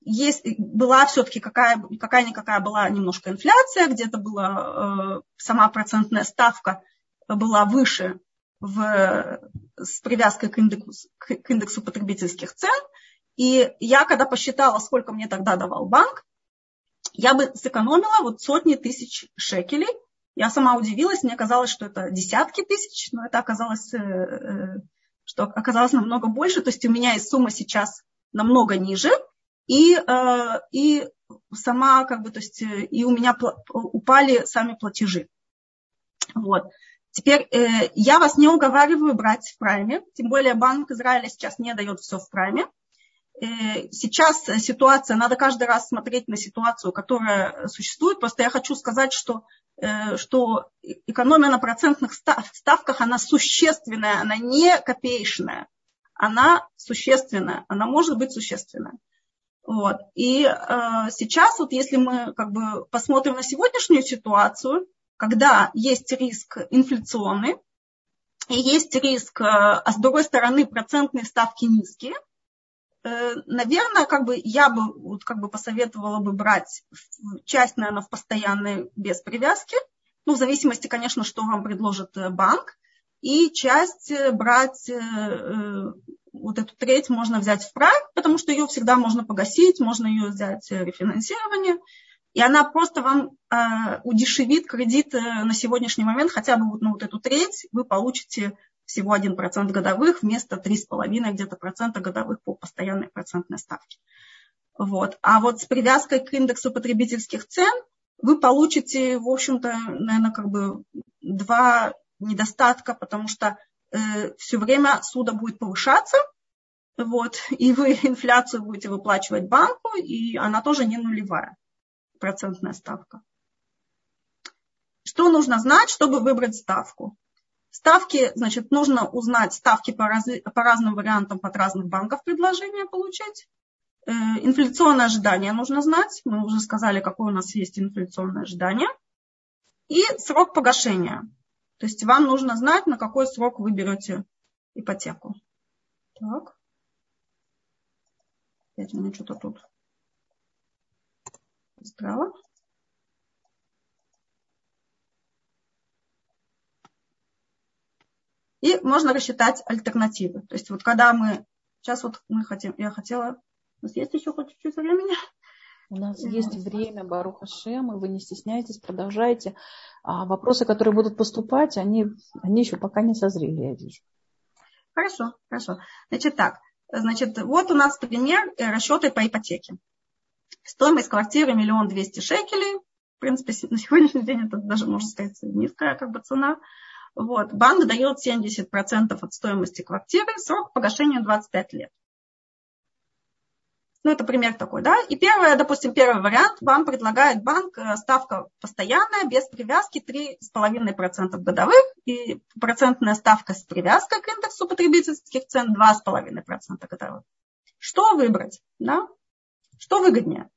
есть, была все-таки какая, какая-никакая была немножко инфляция, где-то была сама процентная ставка была выше в, с привязкой к индексу, к индексу потребительских цен. И я, когда посчитала, сколько мне тогда давал банк, я бы сэкономила вот сотни тысяч шекелей. Я сама удивилась, мне казалось, что это десятки тысяч, но это оказалось, э, э, что оказалось намного больше. То есть у меня сумма сейчас намного ниже, и, э, и сама, как бы, то есть, и у меня упали сами платежи. Вот. Теперь я вас не уговариваю брать в прайме, тем более Банк Израиля сейчас не дает все в прайме. Э, сейчас ситуация, надо каждый раз смотреть на ситуацию, которая существует. Просто я хочу сказать, что, э, что экономия на процентных ставках, она существенная, она не копеечная. Она существенная, она может быть существенная. Вот. И э, сейчас, вот если мы как бы посмотрим на сегодняшнюю ситуацию, когда есть риск инфляционный, и есть риск, а с другой стороны, процентные ставки низкие – Э, наверное, как бы я бы вот как бы посоветовала бы брать часть, наверное, в постоянной без привязки, ну, в зависимости, конечно, что вам предложит э, банк, и часть э, брать, вот эту треть можно взять в прайм, потому что ее всегда можно погасить, можно ее взять рефинансирование, и она просто вам удешевит кредит на сегодняшний момент, хотя бы вот, ну, вот эту треть вы получите всего 1% годовых вместо 3,5 где-то процента годовых по постоянной процентной ставке. Вот. А вот с привязкой к индексу потребительских цен вы получите, в общем-то, наверное, как бы два недостатка, потому что э, все время суда будет повышаться, вот, и вы инфляцию будете выплачивать банку, и она тоже не нулевая процентная ставка. Что нужно знать, чтобы выбрать ставку? Ставки, значит, нужно узнать ставки по, раз, по разным вариантам под разных банков предложения получать. Э, инфляционное ожидание нужно знать. Мы уже сказали, какое у нас есть инфляционное ожидание. И срок погашения. То есть вам нужно знать, на какой срок вы берете ипотеку. Так. Опять у меня что-то тут застряло. И можно рассчитать альтернативы. То есть вот когда мы, сейчас вот мы хотим, я хотела, у нас есть еще хоть чуть-чуть времени? У нас вот. есть время, Баруха Шем, и вы не стесняйтесь, продолжайте. А вопросы, которые будут поступать, они, они еще пока не созрели, я вижу. Хорошо, хорошо. Значит так, значит, вот у нас пример э, расчеты по ипотеке. Стоимость квартиры миллион двести шекелей. В принципе, на сегодняшний день это даже, можно сказать, низкая как бы, цена. Вот. Банк дает 70% от стоимости квартиры, срок погашения 25 лет. Ну, это пример такой, да. И первое, допустим, первый вариант, вам предлагает банк э, ставка постоянная, без привязки 3,5% годовых, и процентная ставка с привязкой к индексу потребительских цен 2,5% годовых. Что выбрать, да? Что выгоднее?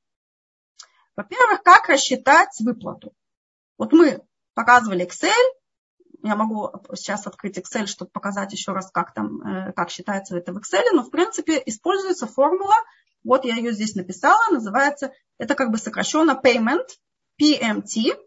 Во-первых, как рассчитать выплату? Вот мы показывали Excel, я могу сейчас открыть Excel, чтобы показать еще раз, как там, э, как считается это в Excel, но в принципе используется формула, вот я ее здесь написала, называется, это как бы сокращенно payment, PMT,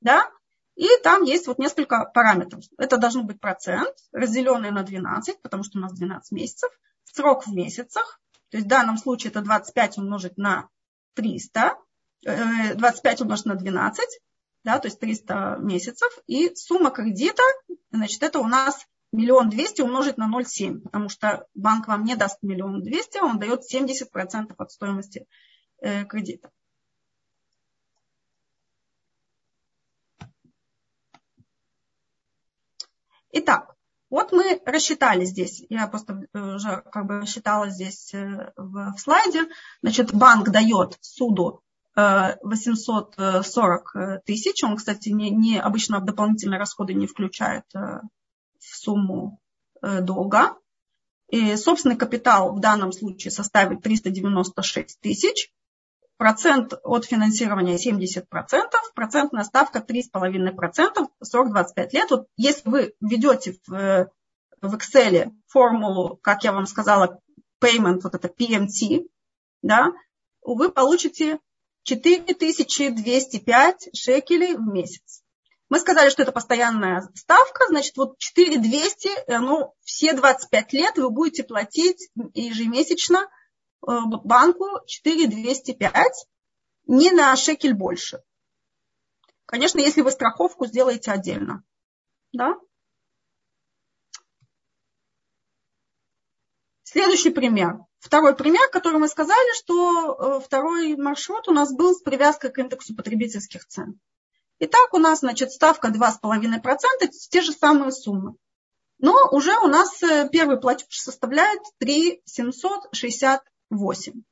да, и там есть вот несколько параметров. Это должен быть процент, разделенный на 12, потому что у нас 12 месяцев, срок в месяцах, то есть в данном случае это 25 умножить на 300, 25 э, умножить на 12, да, то есть 300 месяцев, и сумма кредита, значит, это у нас миллион двести умножить на 0,7, потому что банк вам не даст миллион двести, он дает 70% от стоимости э, кредита. Итак, вот мы рассчитали здесь, я просто уже как бы рассчитала здесь э, в, в слайде, значит, банк дает суду 840 э, тысяч. Он, кстати, не, не, обычно дополнительные расходы не включает э, в сумму э, долга. И собственный капитал в данном случае составит 396 тысяч. Процент от финансирования 70%, процентная ставка 3,5%, срок 25 лет. Вот если вы введете в, в Excel формулу, как я вам сказала, payment, вот это PMT, да, вы получите 4205 шекелей в месяц. Мы сказали, что это постоянная ставка, значит, вот 4200, э, ну, все 25 лет вы будете платить ежемесячно э, банку 4205. не на шекель больше. Конечно, если вы страховку сделаете отдельно. Да? Следующий пример. Второй пример, который мы сказали, что э, второй маршрут у нас был с привязкой к индексу потребительских цен. Итак, у нас, значит, ставка 2,5%, те же самые суммы. Но уже у нас э, первый платеж составляет 3,768.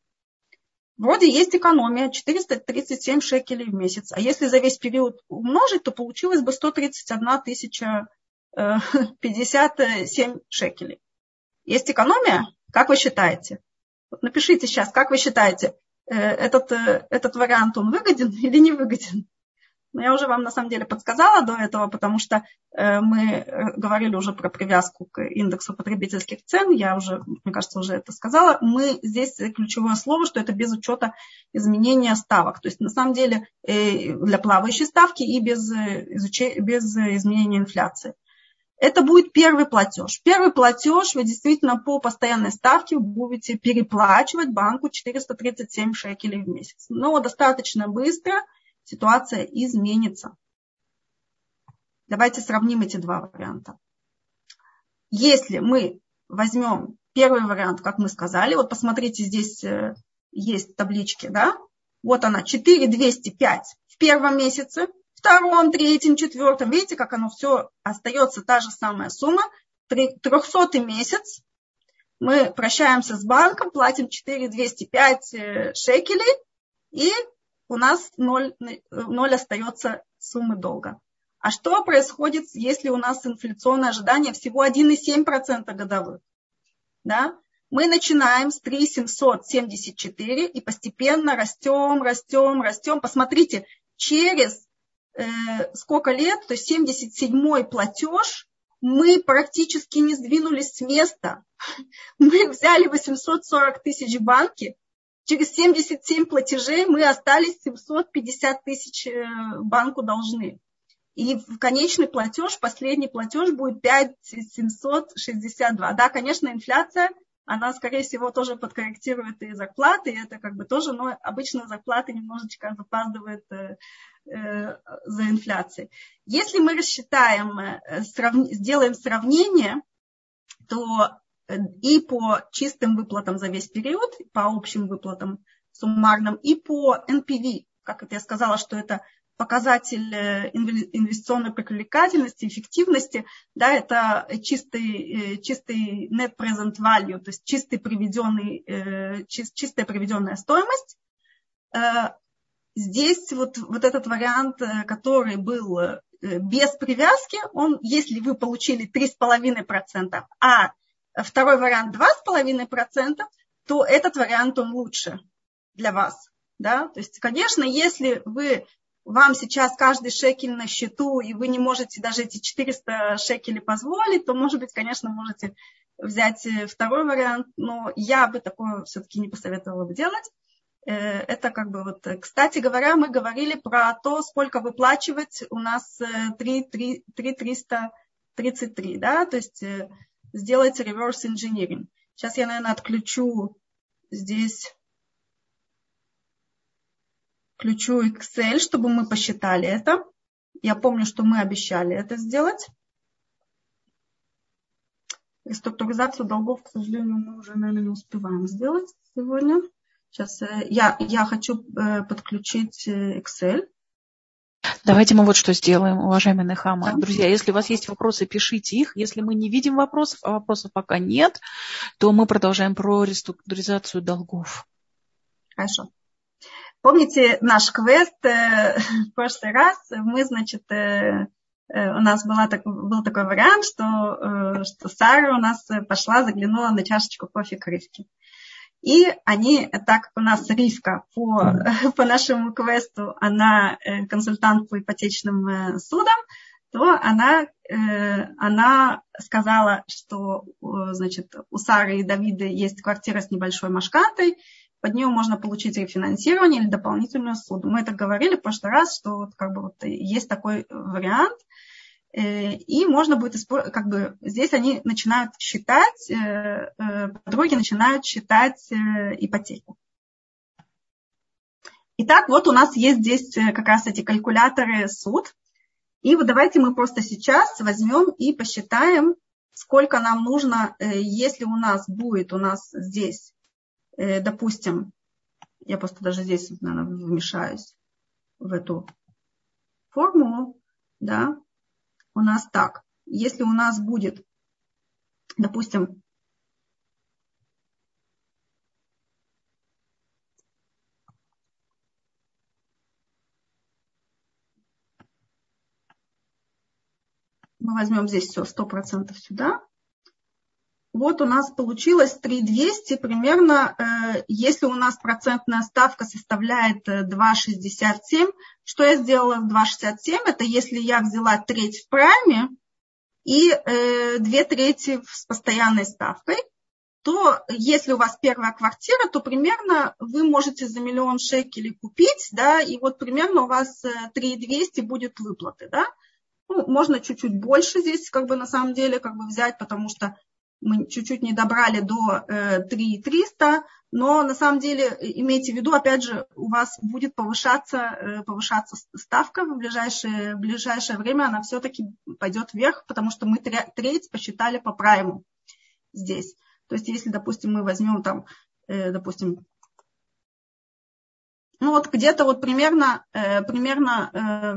Вроде есть экономия, 437 шекелей в месяц. А если за весь период умножить, то получилось бы 131 тысяча 57 шекелей. Есть экономия? Как вы считаете? Вот напишите сейчас, как вы считаете, э, этот, э, этот вариант, он выгоден или не выгоден? Но я уже вам на самом деле подсказала до этого, потому что э, мы говорили уже про привязку к индексу потребительских цен. Я уже, мне кажется, уже это сказала. Мы здесь ключевое слово, что это без учета изменения ставок. То есть на самом деле для плавающей ставки и без, без изменения инфляции. Это будет первый платеж. Первый платеж вы действительно по постоянной ставке будете переплачивать банку 437 шекелей в месяц. Но достаточно быстро ситуация изменится. Давайте сравним эти два варианта. Если мы возьмем первый вариант, как мы сказали, вот посмотрите, здесь э, есть таблички, да? Вот она, 4205 в первом месяце, втором, третьем, четвертом. Видите, как оно все остается та же самая сумма. Трехсотый месяц мы прощаемся с банком, платим 4205 э, шекелей, и у нас 0, 0 остается суммы долга. А что происходит, если у нас инфляционное ожидание всего 1,7% годовых? Да? Мы начинаем с 3,774 и постепенно растем, растем, растем. Посмотрите, через сколько лет, то есть 77-й платеж, мы практически не сдвинулись с места. Мы взяли 840 тысяч в банке, через 77 платежей мы остались 750 тысяч э, банку должны. И в конечный платеж, последний платеж будет 5762. Да, конечно, инфляция, она, скорее всего, тоже подкорректирует и зарплаты, и это как бы тоже, но обычно зарплаты немножечко запаздывают э, э, за инфляцией. Если мы рассчитаем, э, сделаем сравнение, то и по чистым выплатам за весь период, по общим выплатам суммарным, и по NPV, как это я сказала, что это показатель э, инвестиционной привлекательности, эффективности, да, это чистый, э, чистый net present value, то есть чистый приведенный, э, чистая приведенная стоимость. Здесь вот, вот этот вариант, который был без привязки, он, если вы получили 3,5%, а второй вариант 2,5%, то этот вариант он лучше для вас. Да? То есть, конечно, если вы, вам сейчас каждый шекель на счету, и вы не можете даже эти 400 шекелей позволить, то, может быть, конечно, можете взять э, второй вариант, но я бы такое все-таки не посоветовала бы делать. Э, это как бы вот, кстати говоря, мы говорили про то, сколько выплачивать. У нас 3, 3, 3 333, да, то есть сделать reverse engineering. Сейчас я, наверное, отключу здесь включу Excel, чтобы мы посчитали это. Я помню, что мы обещали это сделать. Реструктуризацию долгов, к сожалению, мы уже, наверное, не успеваем сделать сегодня. Сейчас э, я, я хочу э, подключить э, Excel. Давайте мы вот что сделаем, уважаемые Нехама. Да. Друзья, если у вас есть вопросы, пишите их. Если мы не видим вопросов, а вопросов пока нет, то мы продолжаем про реструктуризацию долгов. Хорошо. Помните наш квест в прошлый раз? Мы, значит, у нас была, был такой вариант, что, что Сара у нас пошла, заглянула на чашечку кофе к Ривке. И они, так как у нас Ривка по, по нашему квесту, она консультант по ипотечным судам, то она, она сказала, что значит, у Сары и Давида есть квартира с небольшой машкантой, под нее можно получить рефинансирование или дополнительную суду. Мы это говорили в прошлый раз, что вот как бы вот есть такой вариант, э, и можно будет использовать, как бы здесь они начинают считать, э, э, подруги начинают считать ипотеку. Итак, вот у нас есть здесь э, как раз эти калькуляторы суд. И вот давайте мы просто сейчас возьмем и посчитаем, сколько нам нужно, э, если у нас будет у нас здесь, э, допустим, я просто даже здесь, наверное, вмешаюсь в эту формулу, да, у нас так, если у нас будет, допустим, мы возьмем здесь все 100% сюда, вот у нас получилось 3200 примерно, э, если у нас процентная ставка составляет 2,67, э, что я сделала в 2,67, это если я взяла треть в прайме и э, две трети с постоянной ставкой, то если у вас первая квартира, то примерно вы можете за миллион шекелей купить, да, и вот примерно у вас 3200 будет выплаты, да. Ну, можно чуть-чуть больше здесь, как бы на самом деле, как бы взять, потому что мы чуть-чуть не добрали до 3300, э, но на самом деле э, имейте в виду, опять же, у вас будет повышаться, э, повышаться ставка в ближайшее, в ближайшее время, она все-таки пойдет вверх, потому что мы треть посчитали по прайму здесь. То есть если, допустим, мы возьмем там, допустим, ну вот где-то вот примерно, примерно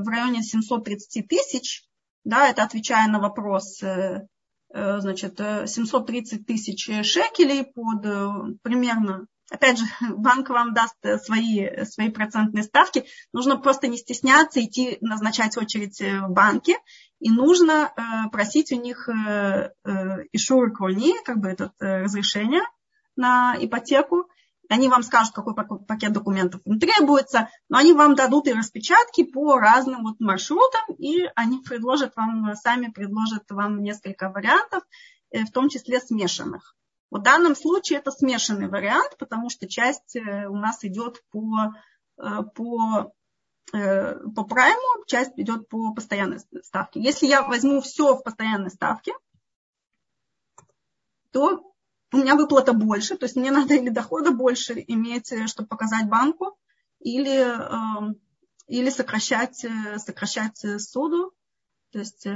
в районе 730 тысяч, да, это отвечая на вопрос значит, 730 э, тысяч шекелей под э, примерно, опять же, банк вам даст свои, свои процентные ставки, нужно просто не стесняться идти назначать очередь в банке, и нужно просить у них ишур крони, как бы это разрешение на ипотеку, они вам скажут, какой пакет документов им требуется, но они вам дадут и распечатки по разным вот маршрутам, и они предложат вам, сами предложат вам несколько вариантов, э, в том числе смешанных. В данном случае это смешанный вариант, потому что часть э, у нас идет по, э, по, по прайму, часть идет по постоянной ставке. Если я возьму все в постоянной ставке, то у меня выплата больше, то есть мне надо или дохода больше иметь, э, чтобы показать банку, или, эм, или сокращать, э, сокращать э, суду. То есть,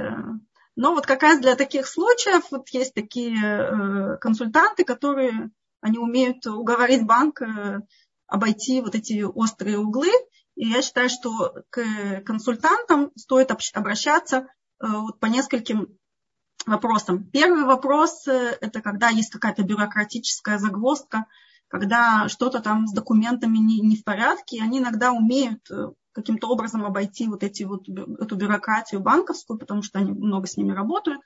но вот как раз для таких случаев вот есть такие консультанты, которые они умеют уговорить банк обойти вот эти острые углы. И я считаю, что к консультантам стоит обращаться вот по нескольким вопросам. Первый вопрос э, – это когда есть какая-то бюрократическая загвоздка, когда что-то там с документами не, не в порядке, они иногда умеют э, каким-то образом обойти вот, эти вот эту бюрократию банковскую, потому что они много с ними работают.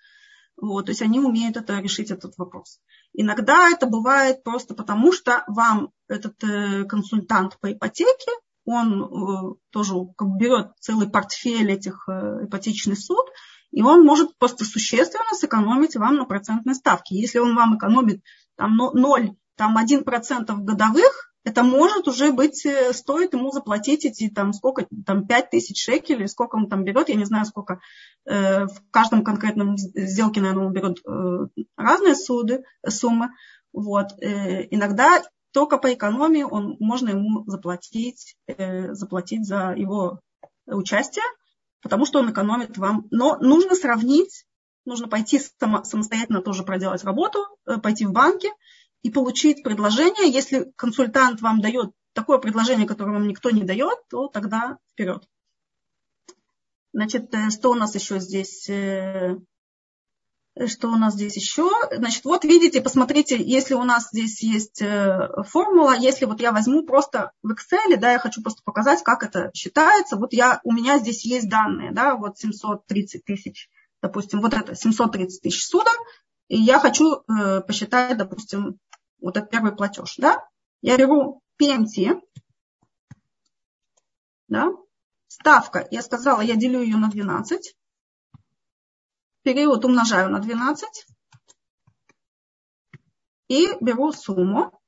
Вот, то есть они умеют это решить этот вопрос. Иногда это бывает просто потому, что вам этот э, консультант по ипотеке, он э, тоже как берет целый портфель этих э, ипотечный суд, и он может просто существенно сэкономить вам на процентной ставке. Если он вам экономит там 0, там 1% годовых, это может уже быть, э, стоит ему заплатить эти там сколько, там 5 тысяч шекелей, сколько он там берет, я не знаю сколько, э, в каждом конкретном сделке, наверное, он берет э, разные суды, суммы, вот, э, иногда только по экономии он, можно ему заплатить, э, заплатить за его участие, потому что он экономит вам. Но нужно сравнить, нужно пойти само, самостоятельно тоже проделать работу, э, пойти в банки и получить предложение. Если консультант вам дает такое предложение, которое вам никто не дает, то тогда вперед. Значит, э, что у нас еще здесь? Что у нас здесь еще? Значит, вот видите, посмотрите, если у нас здесь есть э, формула, если вот я возьму просто в Excel, да, я хочу просто показать, как это считается. Вот я, у меня здесь есть данные, да, вот 730 тысяч, допустим, вот это 730 тысяч суда, и я хочу э, посчитать, допустим, вот этот первый платеж, да. Я беру PMT, да, ставка, я сказала, я делю ее на 12, период умножаю на 12 и беру сумму.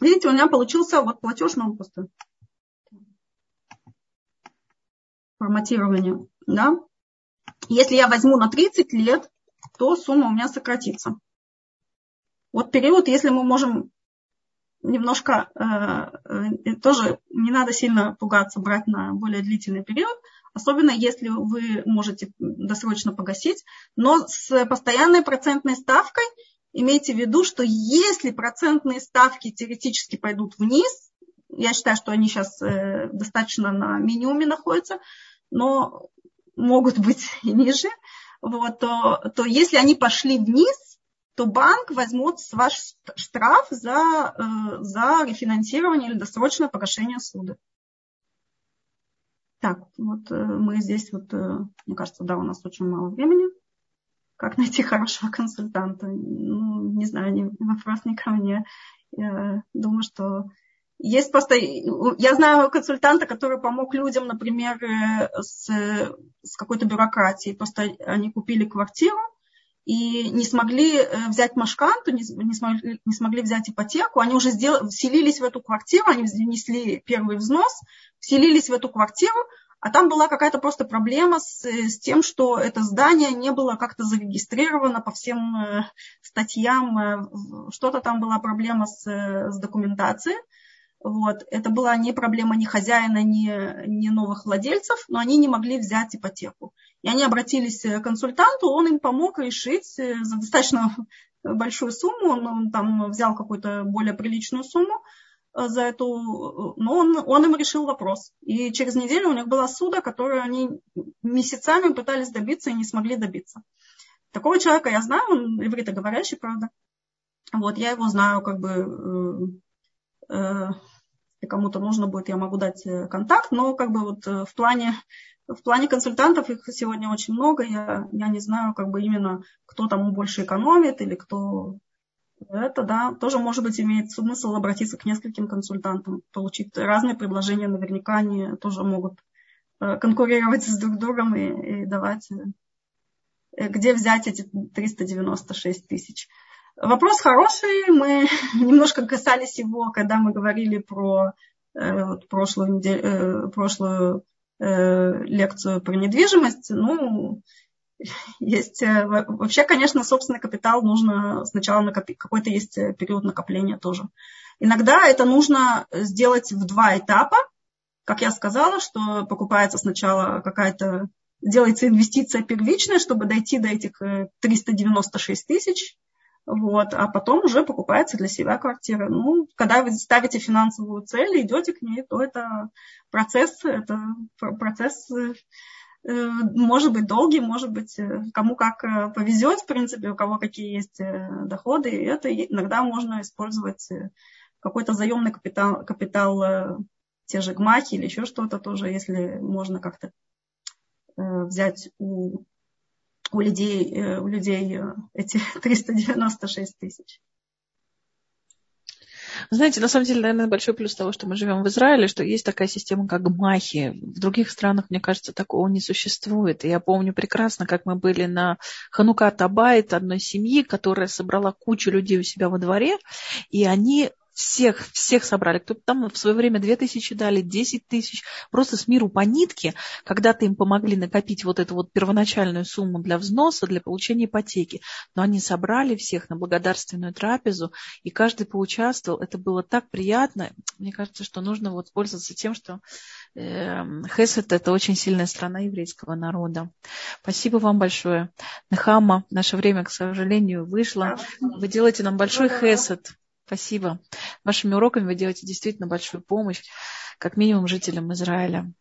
Видите, у меня получился вот платеж, но просто форматирование. Да? Если я возьму на 30 лет, то сумма у меня сократится. Вот период, если мы можем немножко, э, э, тоже не надо сильно пугаться брать на более длительный период, особенно если вы можете досрочно погасить, но с постоянной процентной ставкой имейте в виду, что если процентные ставки теоретически пойдут вниз, я считаю, что они сейчас э, достаточно на минимуме находятся, но могут быть и ниже, вот, то, то если они пошли вниз, то банк возьмет ваш штраф за, э, за рефинансирование или досрочное погашение суда. Так, вот э, мы здесь вот, мне кажется, да, у нас очень мало времени. Как найти хорошего консультанта? Ну, не знаю, не, вопрос не ко мне. Я думаю, что есть просто, я знаю консультанта, который помог людям, например, э, с, с какой-то бюрократией. Просто они купили квартиру и не смогли э, взять машканту, не, смогли, не смогли взять ипотеку. Они уже сделали, вселились в эту квартиру, они внесли первый взнос, вселились в эту квартиру, а там была какая-то просто проблема с, с тем, что это здание не было как-то зарегистрировано по всем э, статьям, что-то там была проблема с, с документацией. Вот. Это была не проблема ни хозяина, ни, ни новых владельцев, но они не могли взять ипотеку. И они обратились к консультанту, он им помог решить э, за достаточно большую сумму, он, он там взял какую-то более приличную сумму э, за эту, но он, он им решил вопрос. И через неделю у них была суда, которую они месяцами пытались добиться и не смогли добиться. Такого человека я знаю, он ивритоговорящий, правда. Вот, я его знаю как бы э, если кому-то нужно будет, я могу дать э, контакт, но как бы вот э, в плане, в плане консультантов их сегодня очень много, я, я не знаю как бы именно, кто там больше экономит или кто это, да, тоже, может быть, имеет смысл обратиться к нескольким консультантам, получить разные предложения, наверняка они тоже могут э, конкурировать с друг другом и, и давать, где взять эти 396 тысяч. Вопрос хороший. Мы немножко касались его, когда мы говорили про э, вот, прошлую, неделю, э, прошлую э, лекцию про недвижимость. Ну, есть э, вообще, конечно, собственный капитал нужно сначала накопить. Какой-то есть период накопления тоже. Иногда это нужно сделать в два этапа. Как я сказала, что покупается сначала какая-то, делается инвестиция первичная, чтобы дойти до этих 396 э, тысяч вот, а потом уже покупается для себя квартира. Ну, когда вы ставите финансовую цель и идете к ней, то это процесс, это процесс э, может быть долгий, может быть э, кому как э, повезет, в принципе, у кого какие есть доходы. И это иногда можно использовать какой-то заемный капитал, капитал те же гмахи или еще что-то тоже, если можно как-то взять у у людей, э, у людей э, эти 396 тысяч. Знаете, на самом деле, наверное, большой плюс того, что мы живем в Израиле, что есть такая система, как махи. В других странах, мне кажется, такого не существует. И я помню прекрасно, как мы были на Ханука Табайт одной семьи, которая собрала кучу людей у себя во дворе, и они всех, всех собрали. Кто-то там в свое время 2 тысячи дали, 10 тысяч. Просто с миру по нитке, когда-то им помогли накопить вот эту вот первоначальную сумму для взноса, для получения ипотеки. Но они собрали всех на благодарственную трапезу, и каждый поучаствовал. Это было так приятно. Мне кажется, что нужно вот пользоваться тем, что э, Хесед – это очень сильная страна еврейского народа. Спасибо вам большое. Нахама, наше время, к сожалению, вышло. Вы делаете нам большой Хесед. Спасибо. Вашими уроками вы делаете действительно большую помощь, как минимум жителям Израиля.